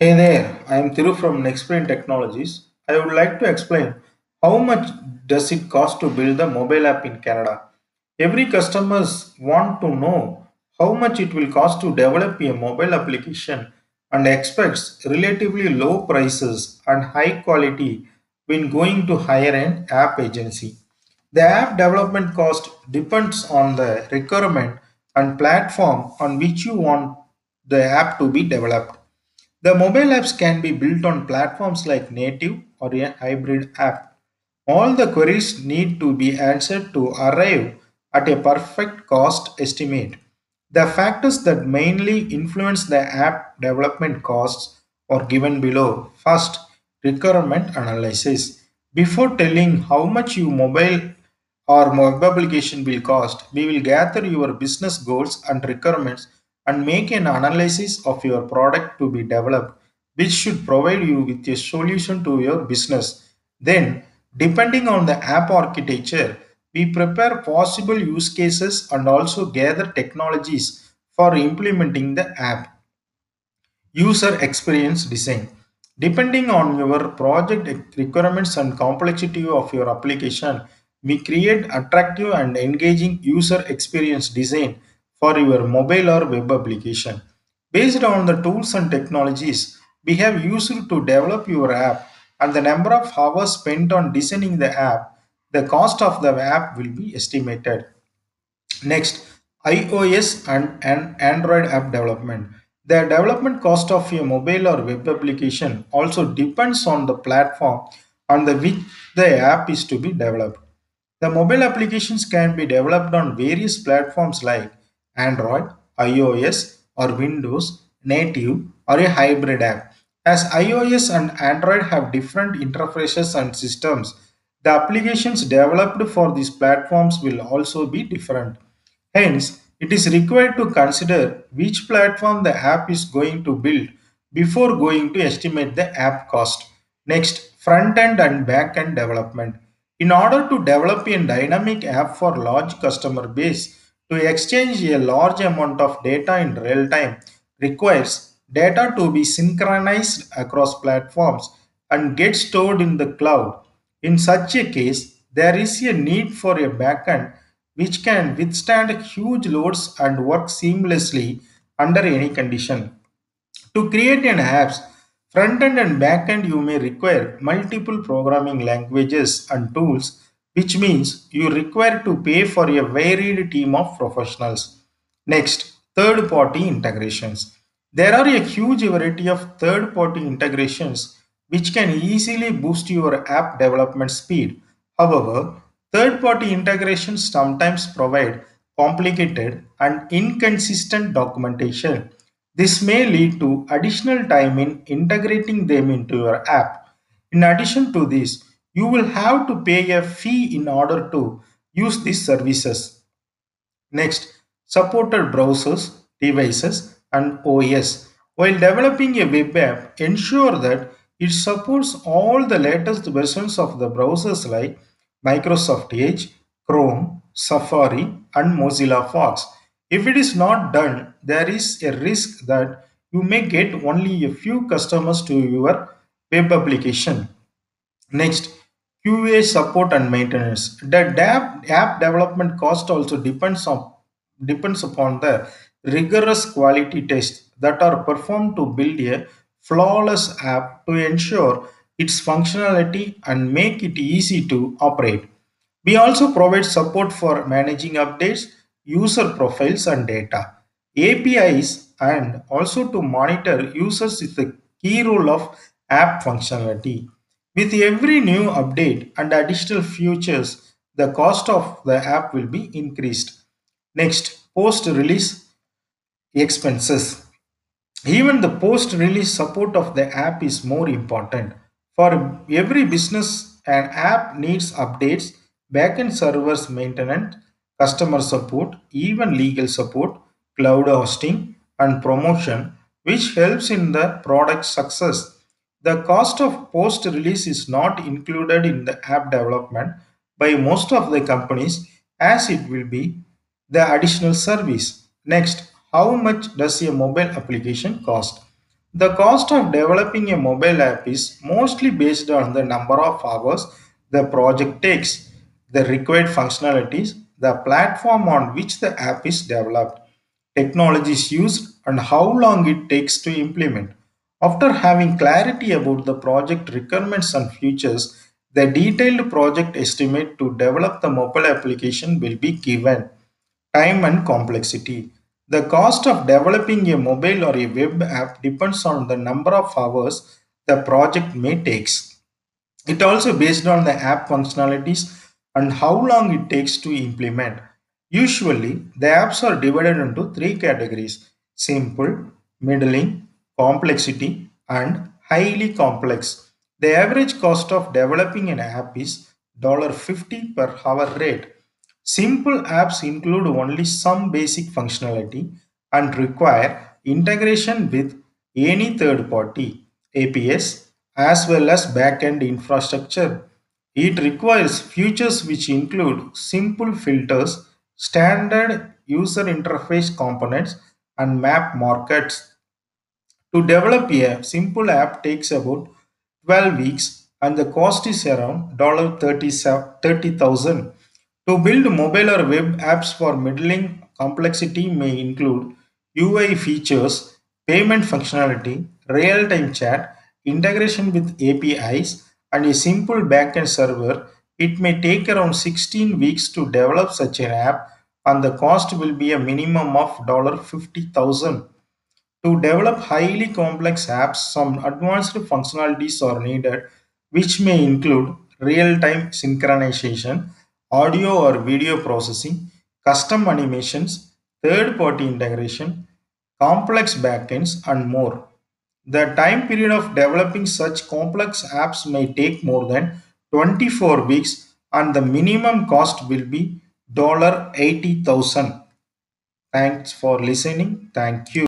Hey there, I am Thiru from Nextbrain Technologies. I would like to explain how much does it cost to build a mobile app in Canada. Every customers want to know how much it will cost to develop a mobile application and expects relatively low prices and high quality when going to higher end app agency. The app development cost depends on the requirement and platform on which you want the app to be developed. The mobile apps can be built on platforms like native or a hybrid app. All the queries need to be answered to arrive at a perfect cost estimate. The factors that mainly influence the app development costs are given below. First, requirement analysis. Before telling how much your mobile or web application will cost, we will gather your business goals and requirements and make an analysis of your product to be developed, which should provide you with a solution to your business. Then, depending on the app architecture, we prepare possible use cases and also gather technologies for implementing the app. User experience design. Depending on your project requirements and complexity of your application, we create attractive and engaging user experience design for your mobile or web application. Based on the tools and technologies we have used to develop your app and the number of hours spent on designing the app, the cost of the app will be estimated. Next, iOS and, and Android app development. The development cost of a mobile or web application also depends on the platform on the which the app is to be developed. The mobile applications can be developed on various platforms like Android, iOS, or Windows, native, or a hybrid app. As iOS and Android have different interfaces and systems, the applications developed for these platforms will also be different. Hence, it is required to consider which platform the app is going to build before going to estimate the app cost. Next, front end and back end development. In order to develop a dynamic app for large customer base, to exchange a large amount of data in real time requires data to be synchronized across platforms and get stored in the cloud. In such a case, there is a need for a backend which can withstand huge loads and work seamlessly under any condition. To create an apps, front end and back end, you may require multiple programming languages and tools, which means you require to pay for a varied team of professionals. Next, third party integrations. There are a huge variety of third party integrations which can easily boost your app development speed. However, third party integrations sometimes provide complicated and inconsistent documentation this may lead to additional time in integrating them into your app. In addition to this, you will have to pay a fee in order to use these services. Next, supported browsers, devices, and OS. While developing a web app, ensure that it supports all the latest versions of the browsers like Microsoft Edge, Chrome, Safari, and Mozilla Fox. If it is not done, there is a risk that you may get only a few customers to your web application. Next, QA support and maintenance. The app, app development cost also depends on depends upon the rigorous quality tests that are performed to build a flawless app to ensure its functionality and make it easy to operate. We also provide support for managing updates, user profiles, and data. APIs and also to monitor users is the key role of app functionality. With every new update and additional features, the cost of the app will be increased. Next, post release expenses. Even the post release support of the app is more important. For every business, an app needs updates, backend servers maintenance, customer support, even legal support, cloud hosting, and promotion, which helps in the product success. The cost of post release is not included in the app development by most of the companies as it will be the additional service. Next, how much does a mobile application cost? The cost of developing a mobile app is mostly based on the number of hours the project takes, the required functionalities, the platform on which the app is developed, technologies used, and how long it takes to implement. After having clarity about the project requirements and features, the detailed project estimate to develop the mobile application will be given. Time and complexity. The cost of developing a mobile or a web app depends on the number of hours the project may takes. It also based on the app functionalities and how long it takes to implement. Usually, the apps are divided into three categories simple, middling, complexity, and highly complex. The average cost of developing an app is $50 per hour rate. Simple apps include only some basic functionality and require integration with any third party APIs as well as backend infrastructure. It requires features which include simple filters, standard user interface components, and map markets. To develop a simple app takes about 12 weeks and the cost is around $30,000. To build mobile or web apps for middling complexity may include UI features, payment functionality, real-time chat, integration with APIs, and a simple backend server. It may take around 16 weeks to develop such an app and the cost will be a minimum of $50,000. To develop highly complex apps, some advanced functionalities are needed, which may include real time synchronization, audio or video processing, custom animations, third party integration, complex backends, and more. The time period of developing such complex apps may take more than 24 weeks, and the minimum cost will be $80,000. Thanks for listening. Thank you.